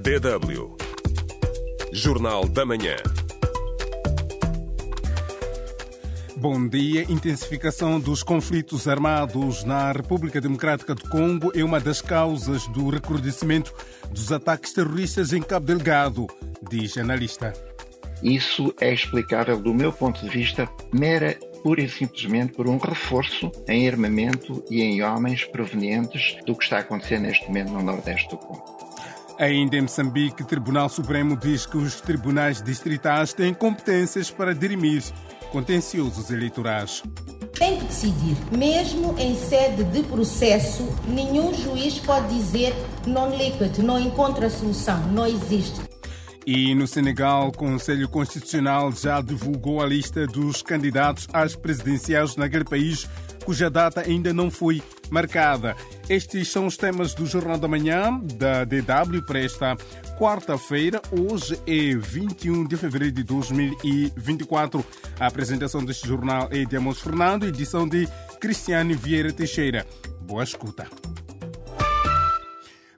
DW Jornal da Manhã. Bom dia. Intensificação dos conflitos armados na República Democrática do Congo é uma das causas do recrudescimento dos ataques terroristas em Cabo Delgado, diz analista. Isso é explicável, do meu ponto de vista, mera pura e simplesmente por um reforço em armamento e em homens provenientes do que está a acontecer neste momento no Nordeste do Congo. Ainda em Moçambique, o Tribunal Supremo diz que os tribunais distritais têm competências para dirimir contenciosos eleitorais. Tem que decidir. Mesmo em sede de processo, nenhum juiz pode dizer non liquid, não encontra solução, não existe. E no Senegal, o Conselho Constitucional já divulgou a lista dos candidatos às presidenciais naquele país, cuja data ainda não foi marcada. Estes são os temas do Jornal da Manhã da DW para esta quarta-feira. Hoje é 21 de fevereiro de 2024. A apresentação deste jornal é de Amos Fernando, edição de Cristiane Vieira Teixeira. Boa escuta.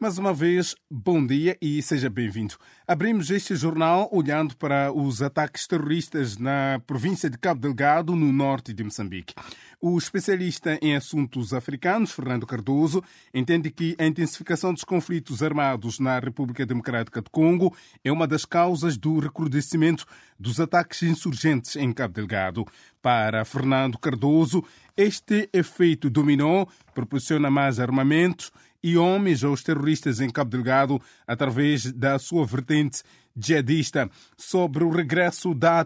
Mais uma vez, bom dia e seja bem-vindo. Abrimos este jornal olhando para os ataques terroristas na província de Cabo Delgado, no norte de Moçambique. O especialista em assuntos africanos, Fernando Cardoso, entende que a intensificação dos conflitos armados na República Democrática do Congo é uma das causas do recrudescimento dos ataques insurgentes em Cabo Delgado. Para Fernando Cardoso, este efeito dominó proporciona mais armamento e homens aos terroristas em Cabo Delgado através da sua vertente jihadista. Sobre o regresso da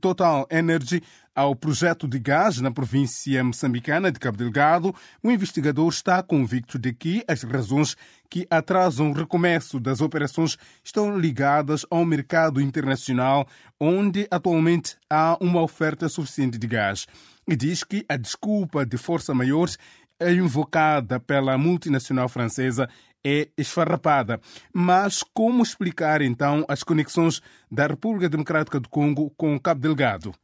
Total Energy ao projeto de gás na província moçambicana de Cabo Delgado, o investigador está convicto de que as razões que atrasam o recomeço das operações estão ligadas ao mercado internacional, onde atualmente há uma oferta suficiente de gás. E diz que a desculpa de força maior é invocada pela multinacional francesa é esfarrapada. Mas como explicar então as conexões da República Democrática do Congo com Cabo Delgado?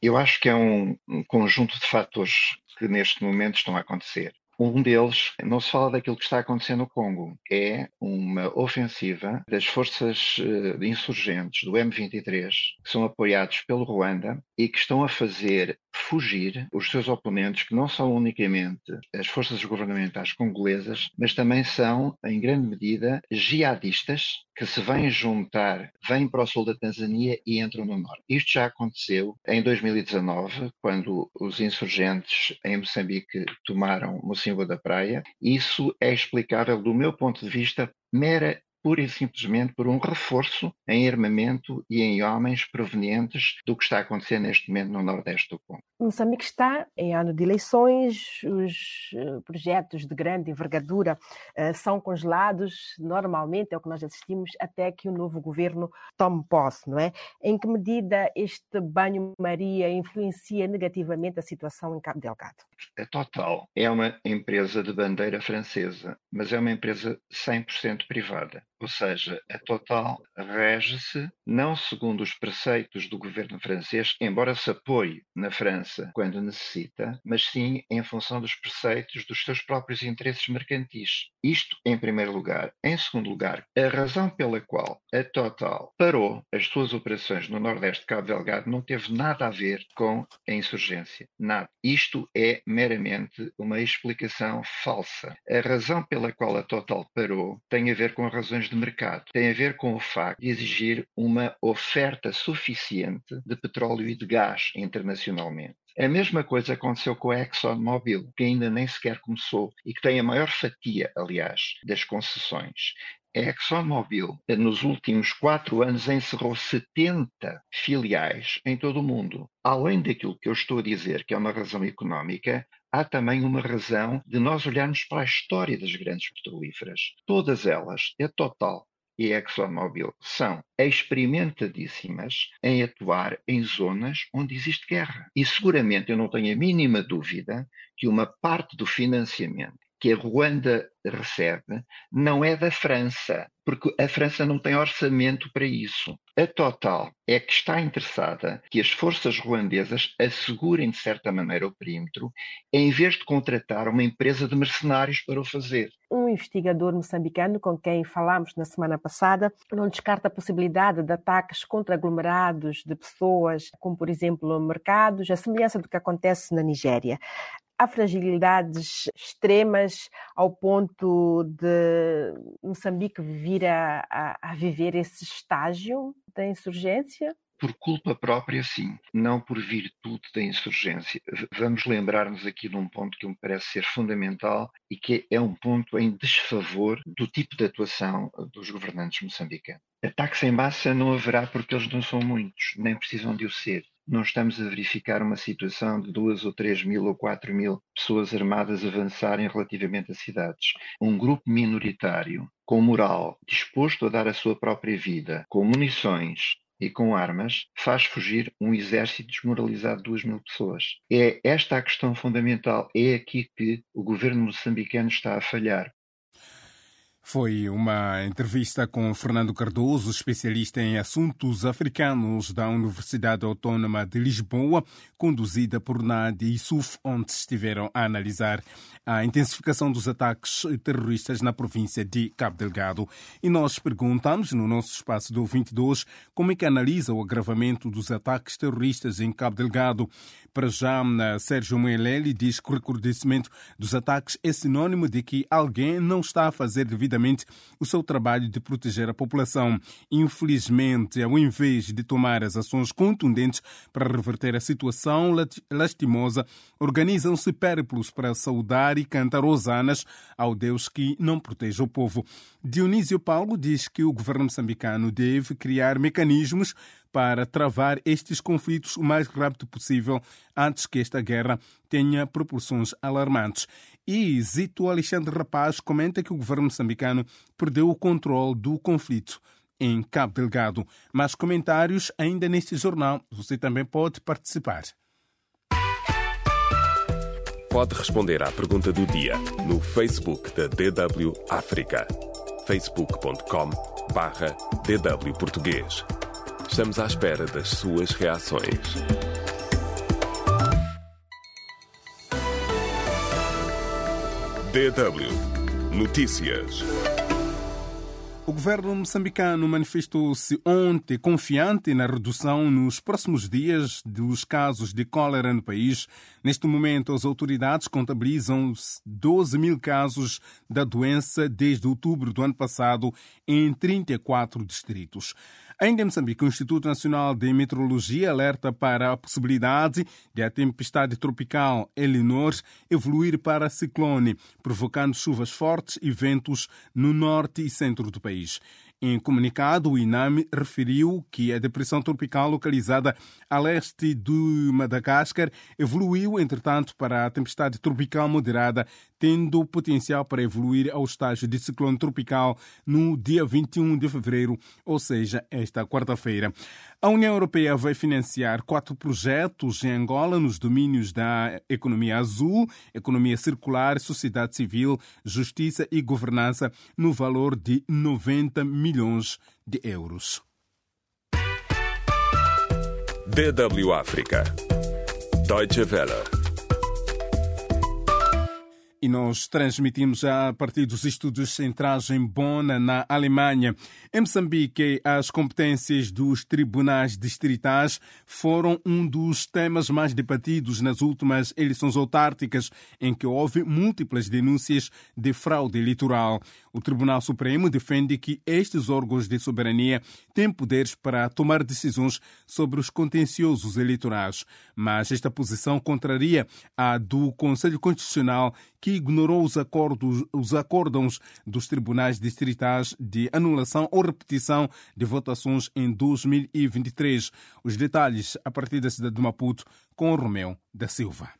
Eu acho que é um, um conjunto de fatores que neste momento estão a acontecer. Um deles, não se fala daquilo que está acontecendo no Congo, é uma ofensiva das forças uh, insurgentes do M23, que são apoiados pelo Ruanda e que estão a fazer fugir os seus oponentes, que não são unicamente as forças governamentais congolesas, mas também são, em grande medida, jihadistas que se vêm juntar, vêm para o sul da Tanzânia e entram no norte. Isto já aconteceu em 2019, quando os insurgentes em Moçambique tomaram Mocimboa da Praia. Isso é explicável, do meu ponto de vista, mera pura e simplesmente por um reforço em armamento e em homens provenientes do que está a acontecer neste momento no Nordeste do Congo. Moçambique está em ano de eleições, os eh, projetos de grande envergadura uh, são congelados, normalmente é o que nós assistimos, até que o novo governo tome posse, não é? Em que medida este banho-maria influencia negativamente a situação em Cabo Delgado? A Total é uma empresa de bandeira francesa, mas é uma empresa 100% privada. Ou seja, a Total rege-se não segundo os preceitos do governo francês, embora se apoie na França quando necessita, mas sim em função dos preceitos dos seus próprios interesses mercantis. Isto em primeiro lugar. Em segundo lugar, a razão pela qual a Total parou as suas operações no Nordeste de Cabo Delgado não teve nada a ver com a insurgência. Nada. Isto é meramente uma explicação falsa. A razão pela qual a Total parou tem a ver com razões de mercado. Tem a ver com o facto de exigir uma oferta suficiente de petróleo e de gás internacionalmente. A mesma coisa aconteceu com a ExxonMobil, que ainda nem sequer começou e que tem a maior fatia, aliás, das concessões. A ExxonMobil, nos últimos quatro anos, encerrou 70 filiais em todo o mundo. Além daquilo que eu estou a dizer, que é uma razão económica, há também uma razão de nós olharmos para a história das grandes petrolíferas. Todas elas, a Total e ExxonMobil, são experimentadíssimas em atuar em zonas onde existe guerra. E seguramente eu não tenho a mínima dúvida que uma parte do financiamento que a Ruanda recebe não é da França, porque a França não tem orçamento para isso. A Total é que está interessada que as forças ruandesas assegurem, de certa maneira, o perímetro, em vez de contratar uma empresa de mercenários para o fazer. Um investigador moçambicano com quem falámos na semana passada não descarta a possibilidade de ataques contra aglomerados de pessoas, como, por exemplo, mercados, a semelhança do que acontece na Nigéria há fragilidades extremas ao ponto de Moçambique vir a, a, a viver esse estágio da insurgência? Por culpa própria, sim, não por virtude da insurgência. Vamos lembrar-nos aqui de um ponto que me parece ser fundamental e que é um ponto em desfavor do tipo de atuação dos governantes moçambicanos. Ataques em massa não haverá porque eles não são muitos, nem precisam de o ser não estamos a verificar uma situação de duas ou três mil ou quatro mil pessoas armadas avançarem relativamente a cidades. Um grupo minoritário, com moral, disposto a dar a sua própria vida, com munições, e com armas, faz fugir um exército desmoralizado de duas mil pessoas. É esta a questão fundamental. É aqui que o governo moçambicano está a falhar. Foi uma entrevista com Fernando Cardoso, especialista em assuntos africanos da Universidade Autônoma de Lisboa, conduzida por Nadia Yusuf, onde estiveram a analisar a intensificação dos ataques terroristas na província de Cabo Delgado. E nós perguntamos no nosso espaço do 22 como é que analisa o agravamento dos ataques terroristas em Cabo Delgado. Para já, Sérgio Moeleli diz que o recrudescimento dos ataques é sinônimo de que alguém não está a fazer devidamente o seu trabalho de proteger a população. Infelizmente, ao invés de tomar as ações contundentes para reverter a situação lastimosa, organizam-se périplos para saudar e cantar hosanas ao Deus que não protege o povo. Dionísio Paulo diz que o governo moçambicano deve criar mecanismos para travar estes conflitos o mais rápido possível antes que esta guerra tenha proporções alarmantes. E Zito Alexandre Rapaz comenta que o governo moçambicano perdeu o controle do conflito em Cabo Delgado. Mais comentários ainda neste jornal. Você também pode participar. Pode responder à pergunta do dia no Facebook da DW África. facebook.com barra DW Português. Estamos à espera das suas reações. DW Notícias. O governo moçambicano manifestou-se ontem confiante na redução nos próximos dias dos casos de cólera no país. Neste momento, as autoridades contabilizam 12 mil casos da doença desde outubro do ano passado em 34 distritos. Ainda em Moçambique, o Instituto Nacional de Meteorologia alerta para a possibilidade de a tempestade tropical Elinor evoluir para ciclone, provocando chuvas fortes e ventos no norte e centro do país. Em comunicado, o INAMI referiu que a depressão tropical localizada a leste de Madagascar evoluiu, entretanto, para a tempestade tropical moderada, tendo potencial para evoluir ao estágio de ciclone tropical no dia 21 de fevereiro, ou seja, esta quarta-feira. A União Europeia vai financiar quatro projetos em Angola nos domínios da economia azul, economia circular, sociedade civil, justiça e governança, no valor de 90 milhões de euros. DW África. Deutsche Welle. E nós transmitimos a partir dos estudos centrais em Bonn, na Alemanha. Em Moçambique, as competências dos tribunais distritais foram um dos temas mais debatidos nas últimas eleições autárquicas, em que houve múltiplas denúncias de fraude eleitoral. O Tribunal Supremo defende que estes órgãos de soberania têm poderes para tomar decisões sobre os contenciosos eleitorais, mas esta posição contraria a do Conselho Constitucional que ignorou os, acordos, os acórdãos dos tribunais distritais de anulação ou repetição de votações em 2023. Os detalhes a partir da cidade de Maputo com Romeu da Silva.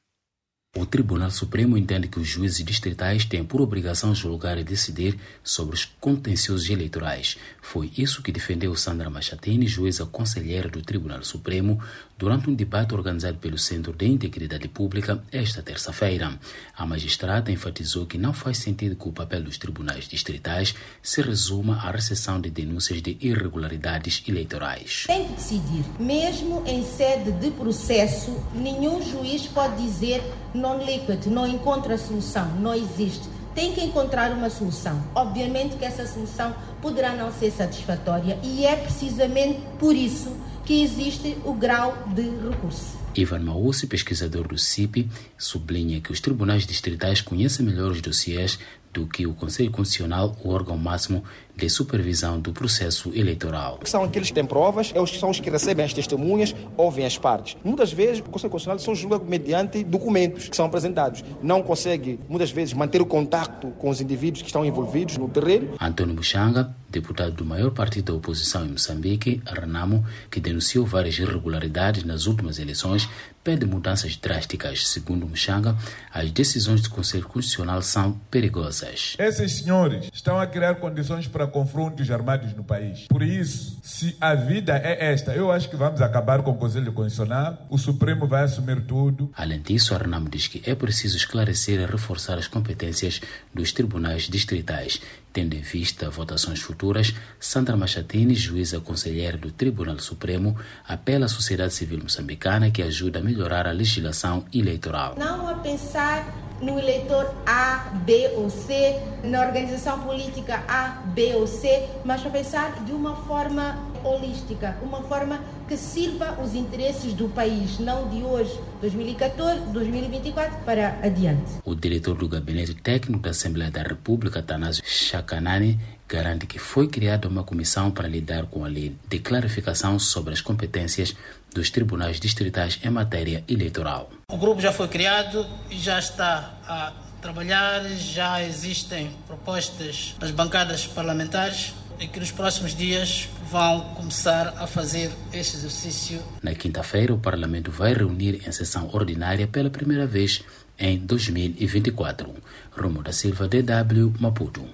O Tribunal Supremo entende que os juízes distritais têm por obrigação julgar e decidir sobre os contenciosos eleitorais. Foi isso que defendeu Sandra Machatini, juíza conselheira do Tribunal Supremo, durante um debate organizado pelo Centro de Integridade Pública esta terça-feira. A magistrada enfatizou que não faz sentido que o papel dos tribunais distritais se resuma à recepção de denúncias de irregularidades eleitorais. Tem que decidir. Mesmo em sede de processo, nenhum juiz pode dizer non liquid, não encontra solução, não existe tem que encontrar uma solução. Obviamente que essa solução poderá não ser satisfatória e é precisamente por isso que existe o grau de recurso. Ivan Maussi, pesquisador do CIP, sublinha que os tribunais distritais conhecem melhor os dossiês do que o Conselho Constitucional, o órgão máximo de supervisão do processo eleitoral. São aqueles que têm provas, são os que recebem as testemunhas, ouvem as partes. Muitas vezes o Conselho Constitucional só julga mediante documentos que são apresentados. Não consegue, muitas vezes, manter o contato com os indivíduos que estão envolvidos no terreno. Antônio Buxanga, deputado do maior partido da oposição em Moçambique, Renamo, que denunciou várias irregularidades nas últimas eleições, pede mudanças drásticas. Segundo Muxanga, as decisões do Conselho Constitucional são perigosas. Esses senhores estão a criar condições para confrontos armados no país. Por isso, se a vida é esta, eu acho que vamos acabar com o Conselho Constitucional, o Supremo vai assumir tudo. Além disso, Arnamo diz que é preciso esclarecer e reforçar as competências dos tribunais distritais Tendo em vista votações futuras, Sandra Machatini, juíza conselheira do Tribunal Supremo, apela à sociedade civil moçambicana que ajude a melhorar a legislação eleitoral. Não a pensar no eleitor A, B ou C, na organização política A, B ou C, mas para pensar de uma forma holística, uma forma que sirva os interesses do país, não de hoje, 2014, 2024 para adiante. O diretor do Gabinete Técnico da Assembleia da República, Tanásio Chakanani, garante que foi criada uma comissão para lidar com a lei de clarificação sobre as competências dos tribunais distritais em matéria eleitoral. O grupo já foi criado e já está a trabalhar, já existem propostas das bancadas parlamentares e que nos próximos dias vão começar a fazer este exercício. Na quinta-feira, o Parlamento vai reunir em sessão ordinária pela primeira vez em 2024. Romo da Silva, DW, Maputo.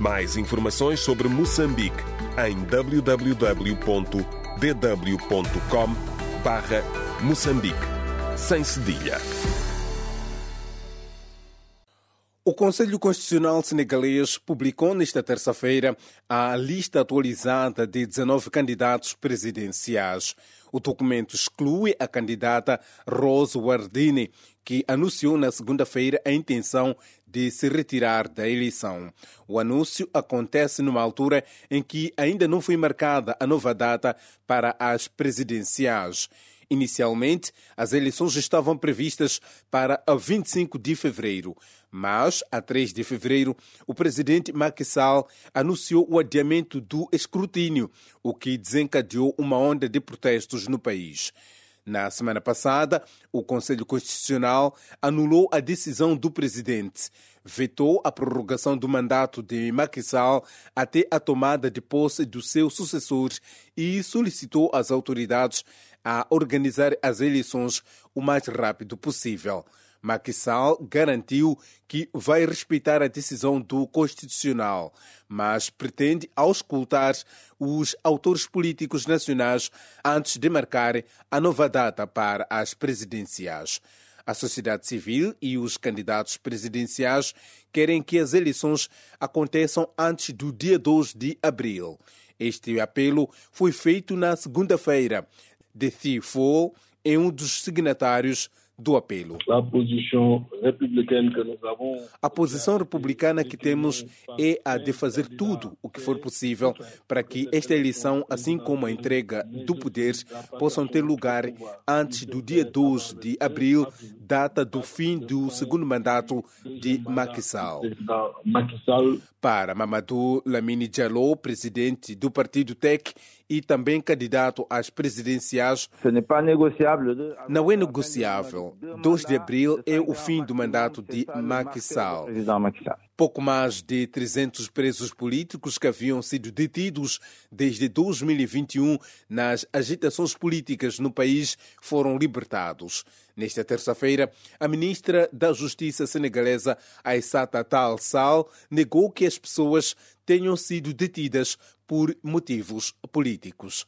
Mais informações sobre Moçambique em www.dw.com/moçambique, sem cedilha. O Conselho Constitucional Senegalês publicou nesta terça-feira a lista atualizada de 19 candidatos presidenciais. O documento exclui a candidata Rose Wardini, que anunciou na segunda-feira a intenção de se retirar da eleição. O anúncio acontece numa altura em que ainda não foi marcada a nova data para as presidenciais. Inicialmente, as eleições estavam previstas para 25 de fevereiro, mas, a 3 de fevereiro, o presidente Macky Sall anunciou o adiamento do escrutínio, o que desencadeou uma onda de protestos no país. Na semana passada, o Conselho Constitucional anulou a decisão do presidente, vetou a prorrogação do mandato de Macky Sall até a tomada de posse do seu sucessor e solicitou às autoridades a organizar as eleições o mais rápido possível. Macky Sall garantiu que vai respeitar a decisão do Constitucional, mas pretende auscultar os autores políticos nacionais antes de marcar a nova data para as presidenciais. A sociedade civil e os candidatos presidenciais querem que as eleições aconteçam antes do dia 2 de abril. Este apelo foi feito na segunda-feira. De Thieful é um dos signatários do apelo. A posição republicana que temos é a de fazer tudo o que for possível para que esta eleição, assim como a entrega do poder, possam ter lugar antes do dia 2 de abril, data do fim do segundo mandato de Macky Sall. Para Mamadou Lamine Diallo, presidente do partido TEC e também candidato às presidenciais, não é negociável. 2 de abril é o fim do mandato de Macky Sall. Pouco mais de 300 presos políticos que haviam sido detidos desde 2021 nas agitações políticas no país foram libertados. Nesta terça-feira, a ministra da Justiça senegalesa, Aissata Tal Sal, negou que as pessoas tenham sido detidas por motivos políticos.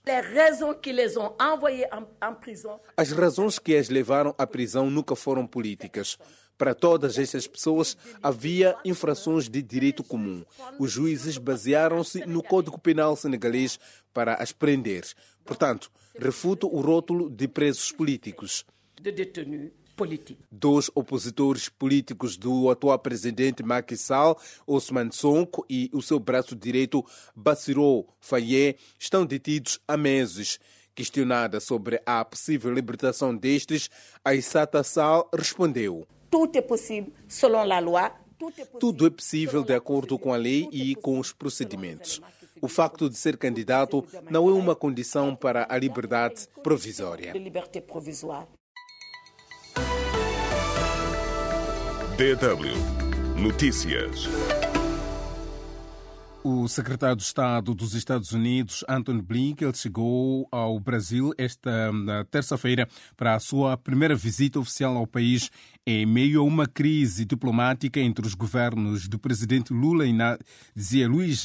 As razões que as levaram à prisão nunca foram políticas. Para todas estas pessoas havia infrações de direito comum. Os juízes basearam-se no Código Penal senegalês para as prender. Portanto, refuto o rótulo de presos políticos. Dois opositores políticos do atual presidente Macky Sall, Ousmane Sonko, e o seu braço direito, Bassirou Faye, estão detidos há meses. Questionada sobre a possível libertação destes, Aissata Sall respondeu. Tudo é possível, selon la loi. Tudo é possível de acordo com a lei e com os procedimentos. O facto de ser candidato não é uma condição para a liberdade provisória. DW Notícias. O secretário de Estado dos Estados Unidos, Anthony Blinken, chegou ao Brasil esta terça-feira para a sua primeira visita oficial ao país em meio a uma crise diplomática entre os governos do presidente Lula, dizia Luiz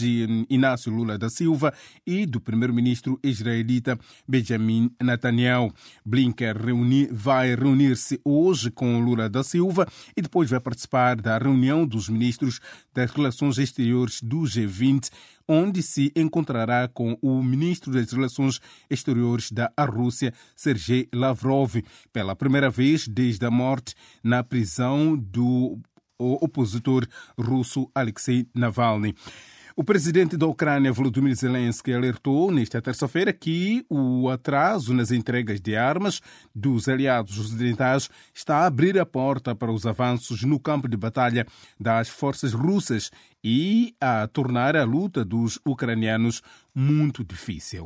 Inácio Lula da Silva, e do primeiro-ministro israelita Benjamin Netanyahu. Blinken reuni, vai reunir-se hoje com Lula da Silva e depois vai participar da reunião dos ministros das Relações Exteriores do G20 onde se encontrará com o ministro das Relações Exteriores da Rússia, Sergei Lavrov, pela primeira vez desde a morte na prisão do opositor russo Alexei Navalny. O presidente da Ucrânia, Volodymyr Zelensky, alertou nesta terça-feira que o atraso nas entregas de armas dos aliados ocidentais está a abrir a porta para os avanços no campo de batalha das forças russas e a tornar a luta dos ucranianos muito difícil.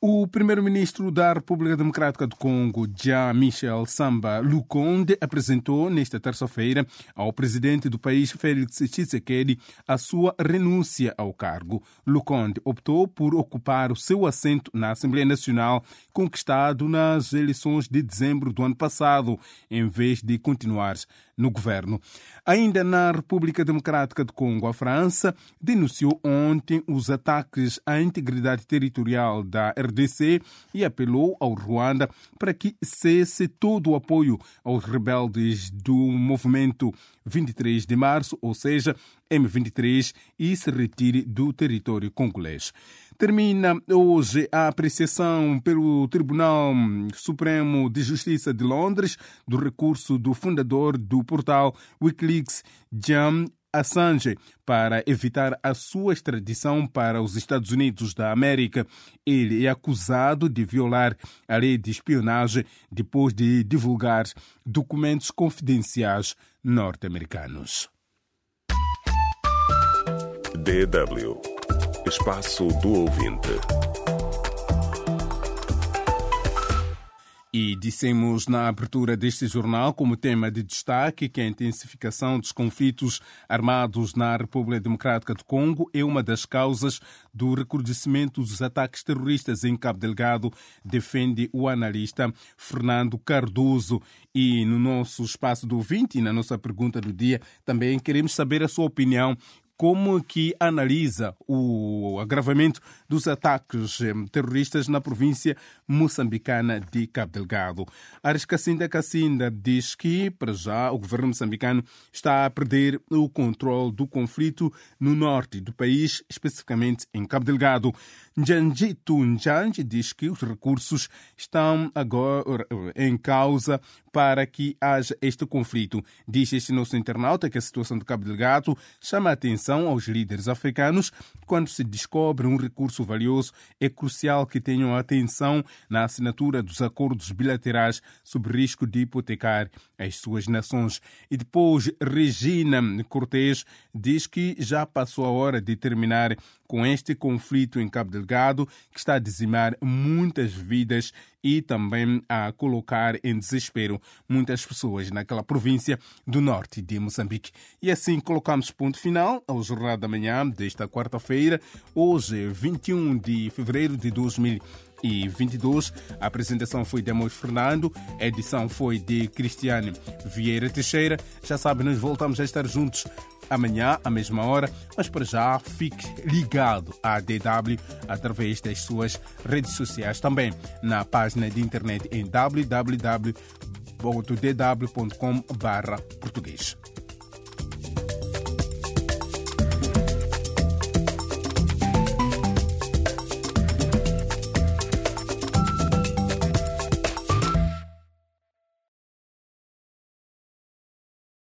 O primeiro-ministro da República Democrática do Congo, Jean-Michel Samba Lukonde, apresentou nesta terça-feira ao presidente do país, Félix Tshisekedi, a sua renúncia ao cargo. Lukonde optou por ocupar o seu assento na Assembleia Nacional, conquistado nas eleições de dezembro do ano passado, em vez de continuar no governo. Ainda na República Democrática do Congo, a França denunciou ontem os ataques à integridade territorial da RDC e apelou ao Ruanda para que cesse todo o apoio aos rebeldes do movimento 23 de março, ou seja, M23, e se retire do território congolês. Termina hoje a apreciação pelo Tribunal Supremo de Justiça de Londres do recurso do fundador do portal Wikileaks, Jam Assange para evitar a sua extradição para os Estados Unidos da América. Ele é acusado de violar a lei de espionagem depois de divulgar documentos confidenciais norte-americanos. DW Espaço do Ouvinte. E dissemos na abertura deste jornal como tema de destaque que a intensificação dos conflitos armados na República Democrática do Congo é uma das causas do recrudescimento dos ataques terroristas em Cabo Delgado, defende o analista Fernando Cardoso. E no nosso espaço do ouvinte, na nossa pergunta do dia, também queremos saber a sua opinião como que analisa o agravamento dos ataques terroristas na província moçambicana de Cabo Delgado. Ares Cacinda Cacinda diz que, para já, o governo moçambicano está a perder o controle do conflito no norte do país, especificamente em Cabo Delgado. Njanji Tunjanji diz que os recursos estão agora em causa para que haja este conflito. Diz este nosso internauta que a situação de Cabo Delgado chama a atenção aos líderes africanos. Quando se descobre um recurso valioso, é crucial que tenham atenção na assinatura dos acordos bilaterais sob risco de hipotecar as suas nações. E depois, Regina Cortes diz que já passou a hora de terminar com este conflito em Cabo Delgado, que está a dizimar muitas vidas e também a colocar em desespero muitas pessoas naquela província do norte de Moçambique. E assim colocamos ponto final ao Jornal da Manhã desta quarta-feira, hoje, 21 de fevereiro de 2020. e 22. A apresentação foi de Amos Fernando, a edição foi de Cristiane Vieira Teixeira. Já sabe, nós voltamos a estar juntos amanhã, à mesma hora, mas para já fique ligado à DW através das suas redes sociais, também na página de internet em www.dw.com/português.